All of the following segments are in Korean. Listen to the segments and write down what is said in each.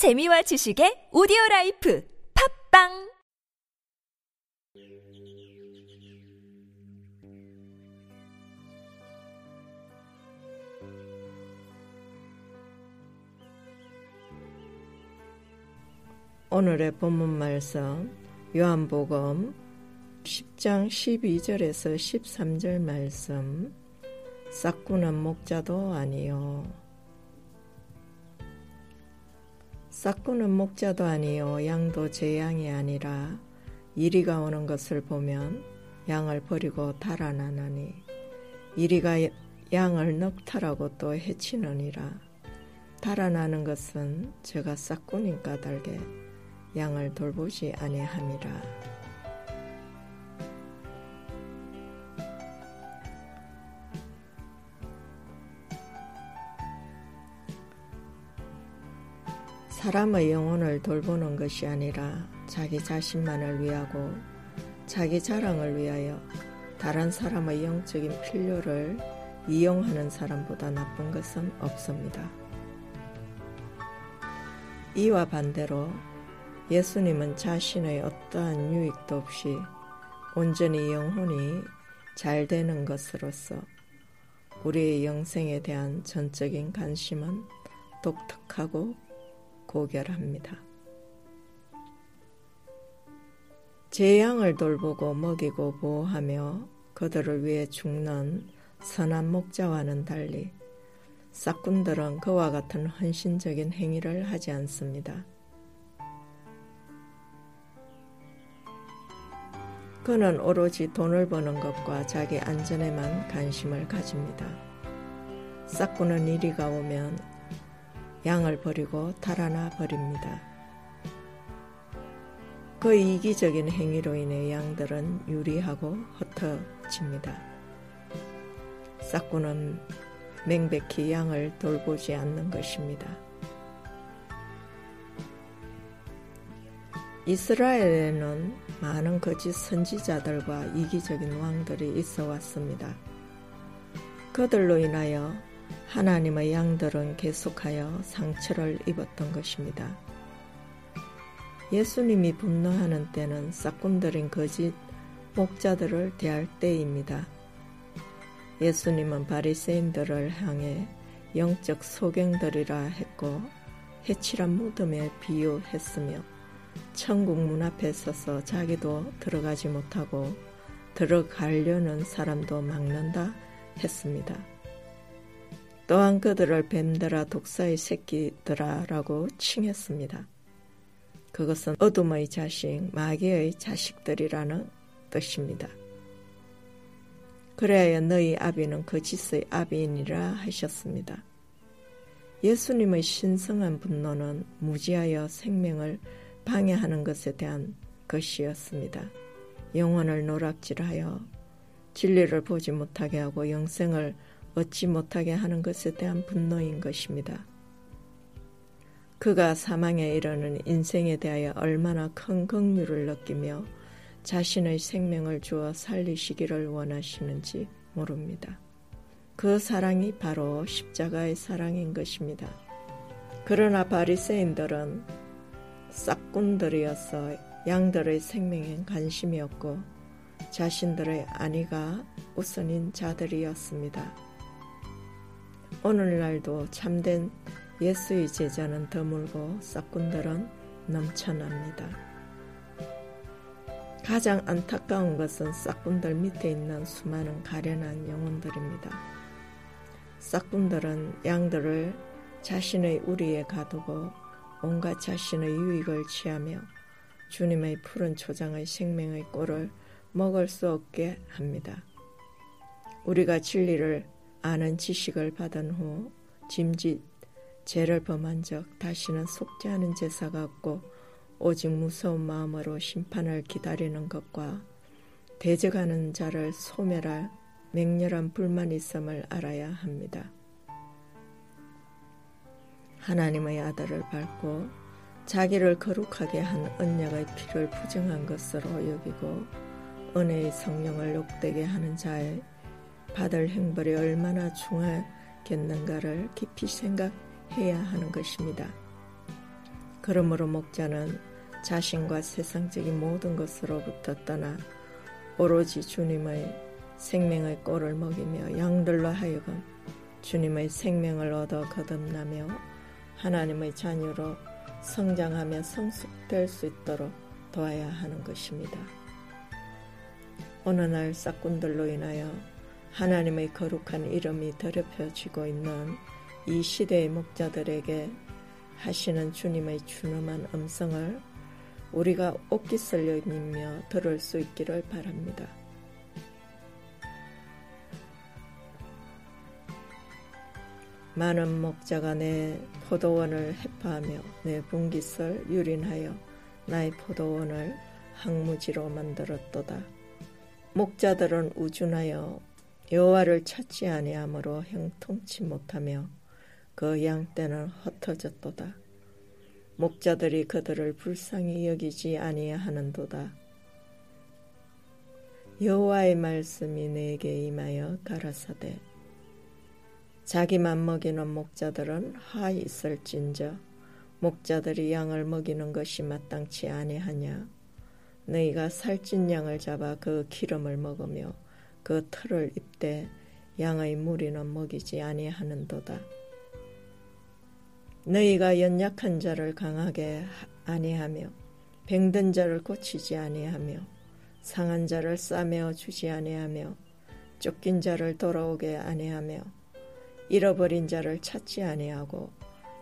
재미와 지식의 오디오 라이프 팝빵! 오늘의 본문 말씀 요한복음 10장 12절에서 13절 말씀. 싹구는 목자도 아니요 싹구는 목자도 아니요 양도 제 양이 아니라 이리가 오는 것을 보면 양을 버리고 달아나나니 이리가 양을 넉탈하고 또 해치느니라 달아나는 것은 제가 싹구님 까닭에 양을 돌보지 아니함이라. 사람의 영혼을 돌보는 것이 아니라 자기 자신만을 위하고 자기 자랑을 위하여 다른 사람의 영적인 필요를 이용하는 사람보다 나쁜 것은 없습니다. 이와 반대로 예수님은 자신의 어떠한 유익도 없이 온전히 영혼이 잘 되는 것으로서 우리의 영생에 대한 전적인 관심은 독특하고 고결합니다. 제 양을 돌보고 먹이고 보호하며 그들을 위해 죽는 선한 목자와는 달리 싹군들은 그와 같은 헌신적인 행위를 하지 않습니다. 그는 오로지 돈을 버는 것과 자기 안전에만 관심을 가집니다. 싹구는 이리가 오면 양을 버리고 달아나 버립니다. 그 이기적인 행위로 인해 양들은 유리하고 흩어집니다. 싹구는 맹백히 양을 돌보지 않는 것입니다. 이스라엘에는 많은 거짓 선지자들과 이기적인 왕들이 있어 왔습니다. 그들로 인하여 하나님의 양들은 계속하여 상처를 입었던 것입니다. 예수님이 분노하는 때는 싹군들인 거짓 목자들을 대할 때입니다. 예수님은 바리새인들을 향해 영적 소경들이라 했고 해칠한 무덤에 비유했으며 천국 문 앞에 서서 자기도 들어가지 못하고 들어가려는 사람도 막는다 했습니다. 또한 그들을 뱀들아 독사의 새끼들아라고 칭했습니다. 그것은 어둠의 자식, 마귀의 자식들이라는 뜻입니다. 그래야 너희 아비는 거짓의 아비이니라 하셨습니다. 예수님의 신성한 분노는 무지하여 생명을 방해하는 것에 대한 것이었습니다. 영혼을 노락질하여 진리를 보지 못하게 하고 영생을 얻지 못하게 하는 것에 대한 분노인 것입니다. 그가 사망에 이르는 인생에 대하여 얼마나 큰 긍휼을 느끼며 자신의 생명을 주어 살리시기를 원하시는지 모릅니다. 그 사랑이 바로 십자가의 사랑인 것입니다. 그러나 바리새인들은 싹군들이어서 양들의 생명엔 관심이 없고 자신들의 안위가 우선인 자들이었습니다. 오늘날도 참된 예수의 제자는 드물고 싹군들은 넘쳐납니다. 가장 안타까운 것은 싹군들 밑에 있는 수많은 가련한 영혼들입니다. 싹군들은 양들을 자신의 우리에 가두고 온갖 자신의 유익을 취하며 주님의 푸른 초장의 생명의 꼴을 먹을 수 없게 합니다. 우리가 진리를 아는 지식을 받은 후 짐짓 죄를 범한 적 다시는 않은 제사가 없고 오직 무서운 마음으로 심판을 기다리는 것과 대적하는 자를 소멸할 맹렬한 불만 있음을 알아야 합니다. 하나님의 아들을 밟고 자기를 거룩하게 한 언약의 피를 부정한 것으로 여기고 은혜의 성령을 욕되게 하는 자의 받을 행벌이 얼마나 중하겠는가를 깊이 생각해야 하는 것입니다. 그러므로 목자는 자신과 세상적인 모든 것으로부터 떠나 오로지 주님의 생명의 꼴을 먹이며 양들로 하여금 주님의 생명을 얻어 거듭나며 하나님의 자녀로 성장하며 성숙될 수 있도록 도와야 하는 것입니다. 어느 날 싹군들로 인하여 하나님의 거룩한 이름이 더럽혀지고 있는 이 시대의 목자들에게 하시는 주님의 준엄한 음성을 우리가 옷깃을 여기며 들을 수 있기를 바랍니다. 많은 목자가 내 포도원을 해파하며 내 분깃을 유린하여 나의 포도원을 항무지로 만들었도다. 목자들은 우준하여 여호와를 찾지 아니하므로 형통치 못하며 그 양떼는 흩어졌도다. 목자들이 그들을 불쌍히 여기지 아니하는도다. 여호와의 말씀이 내게 임하여 가라사대 자기만 먹이는 목자들은 하 있을진저 목자들이 양을 먹이는 것이 마땅치 아니하냐 너희가 살찐 양을 잡아 그 기름을 먹으며 그 털을 입되 양의 무리는 먹이지 아니하는도다 너희가 연약한 자를 강하게 아니하며 병든 자를 고치지 아니하며 상한 자를 싸매어 주지 아니하며 쫓긴 자를 돌아오게 아니하며 잃어버린 자를 찾지 아니하고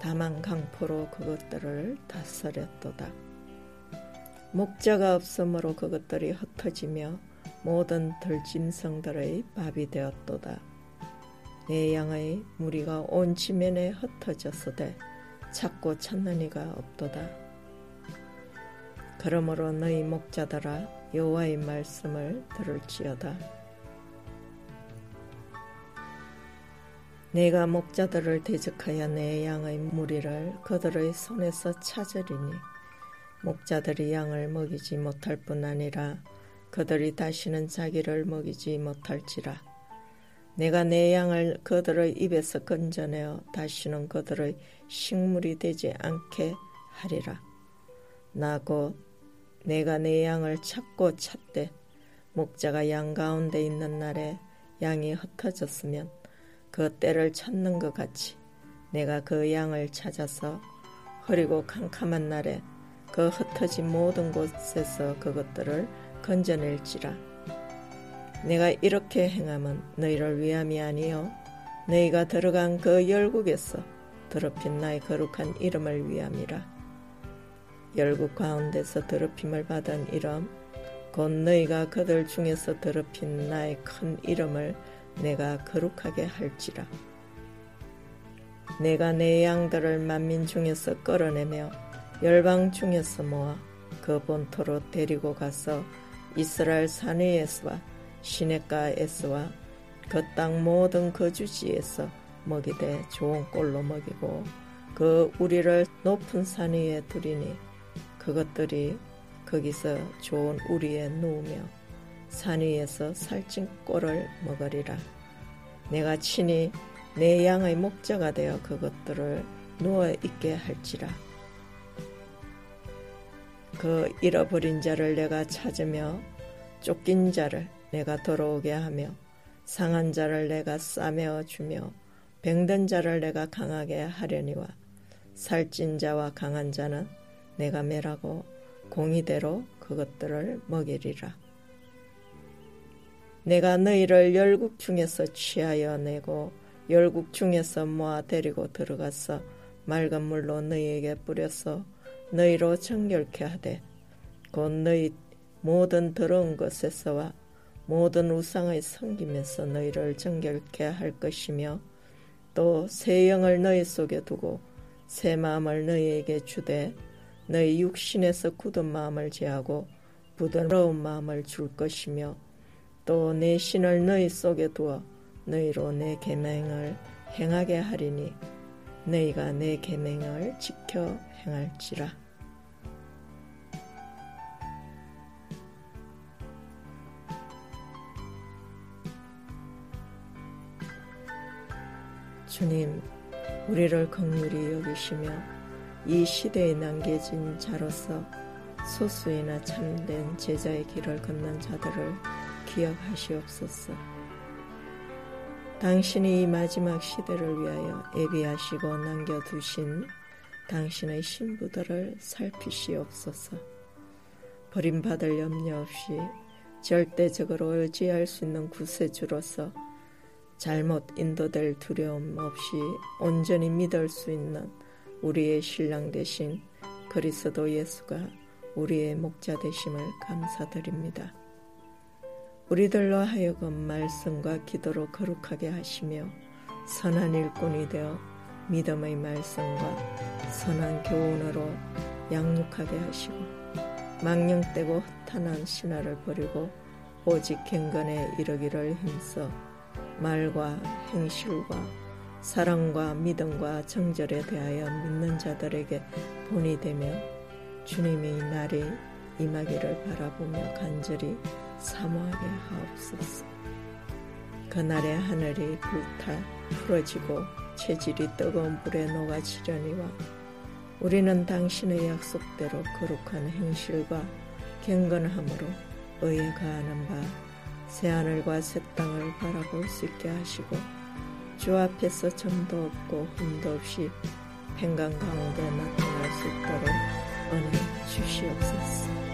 다만 강포로 그것들을 다스렸도다. 목자가 없으므로 그것들이 흩어지며 모든 들짐승들의 밥이 되었도다. 내 양의 무리가 온 지면에 흩어졌으되 찾고 찾는 이가 없도다. 그러므로 너희 목자들아 여호와의 말씀을 들을지어다. 내가 목자들을 대적하여 내 양의 무리를 그들의 손에서 찾으리니 목자들이 양을 먹이지 못할 뿐 아니라 그들이 다시는 자기를 먹이지 못할지라. 내가 내 양을 그들의 입에서 건져내어 다시는 그들의 식물이 되지 않게 하리라. 나곧 내가 내 양을 찾고 찾되 목자가 양 가운데 있는 날에 양이 흩어졌으면 그 때를 찾는 것 같이 내가 그 양을 찾아서 흐리고 캄캄한 날에 그 흩어진 모든 곳에서 그것들을 건져낼지라. 내가 이렇게 행함은 너희를 위함이 아니요 너희가 들어간 그 열국에서 더럽힌 나의 거룩한 이름을 위함이라. 열국 가운데서 더럽힘을 받은 이름 곧 너희가 그들 중에서 더럽힌 나의 큰 이름을 내가 거룩하게 할지라. 내가 내 양들을 만민 중에서 끌어내며 열방 중에서 모아 그 본토로 데리고 가서 이스라엘 산위에서와 시내가에서와 그 땅 모든 거주지에서 먹이되 좋은 꼴로 먹이고 그 우리를 높은 산 위에 두리니 그것들이 거기서 좋은 우리에 누우며 산 위에서 살찐 꼴을 먹으리라. 내가 친히 내 양의 목자가 되어 그것들을 누워 있게 할지라. 그 잃어버린 자를 내가 찾으며 쫓긴 자를 내가 돌아오게 하며 상한 자를 내가 싸매어 주며 병든 자를 내가 강하게 하려니와 살찐 자와 강한 자는 내가 매라고 공의대로 그것들을 먹이리라. 내가 너희를 열국 중에서 취하여 내고 열국 중에서 모아 데리고 들어가서 맑은 물로 너희에게 뿌려서 너희로 정결케 하되 곧 너희 모든 더러운 것에서와 모든 우상의 섬김에서 너희를 정결케 할 것이며 또 새 영을 너희 속에 두고 새 마음을 너희에게 주되 너희 육신에서 굳은 마음을 제하고 부드러운 마음을 줄 것이며 또 내 신을 너희 속에 두어 너희로 내 계명을 행하게 하리니 너희가 내 계명을 지켜 행할지라. 주님, 우리를 긍휼히 여기시며 이 시대에 남겨진 자로서 소수이나 참된 제자의 길을 걷는 자들을 기억하시옵소서. 당신이 이 마지막 시대를 위하여 예비하시고 남겨두신 당신의 신부들을 살피시옵소서. 버림받을 염려 없이 절대적으로 의지할 수 있는 구세주로서 잘못 인도될 두려움 없이 온전히 믿을 수 있는 우리의 신랑 대신 그리스도 예수가 우리의 목자 되심을 감사드립니다. 우리들로 하여금 말씀과 기도로 거룩하게 하시며 선한 일꾼이 되어 믿음의 말씀과 선한 교훈으로 양육하게 하시고 망령되고 허탄한 신화를 버리고 오직 경건에 이르기를 힘써 말과 행실과 사랑과 믿음과 정절에 대하여 믿는 자들에게 본이 되며 주님의 날이 임하기를 바라보며 간절히 사모하게 하옵소서. 그날의 하늘이 불타 풀어지고 체질이 뜨거운 불에 녹아지려니와 우리는 당신의 약속대로 거룩한 행실과 경건함으로 의에 가하는 바 새하늘과 새 땅을 바라볼 수 있게 하시고 주 앞에서 점도 없고 흠도 없이 평강 가운데 나타날 수 있도록 은혜 주시옵소서.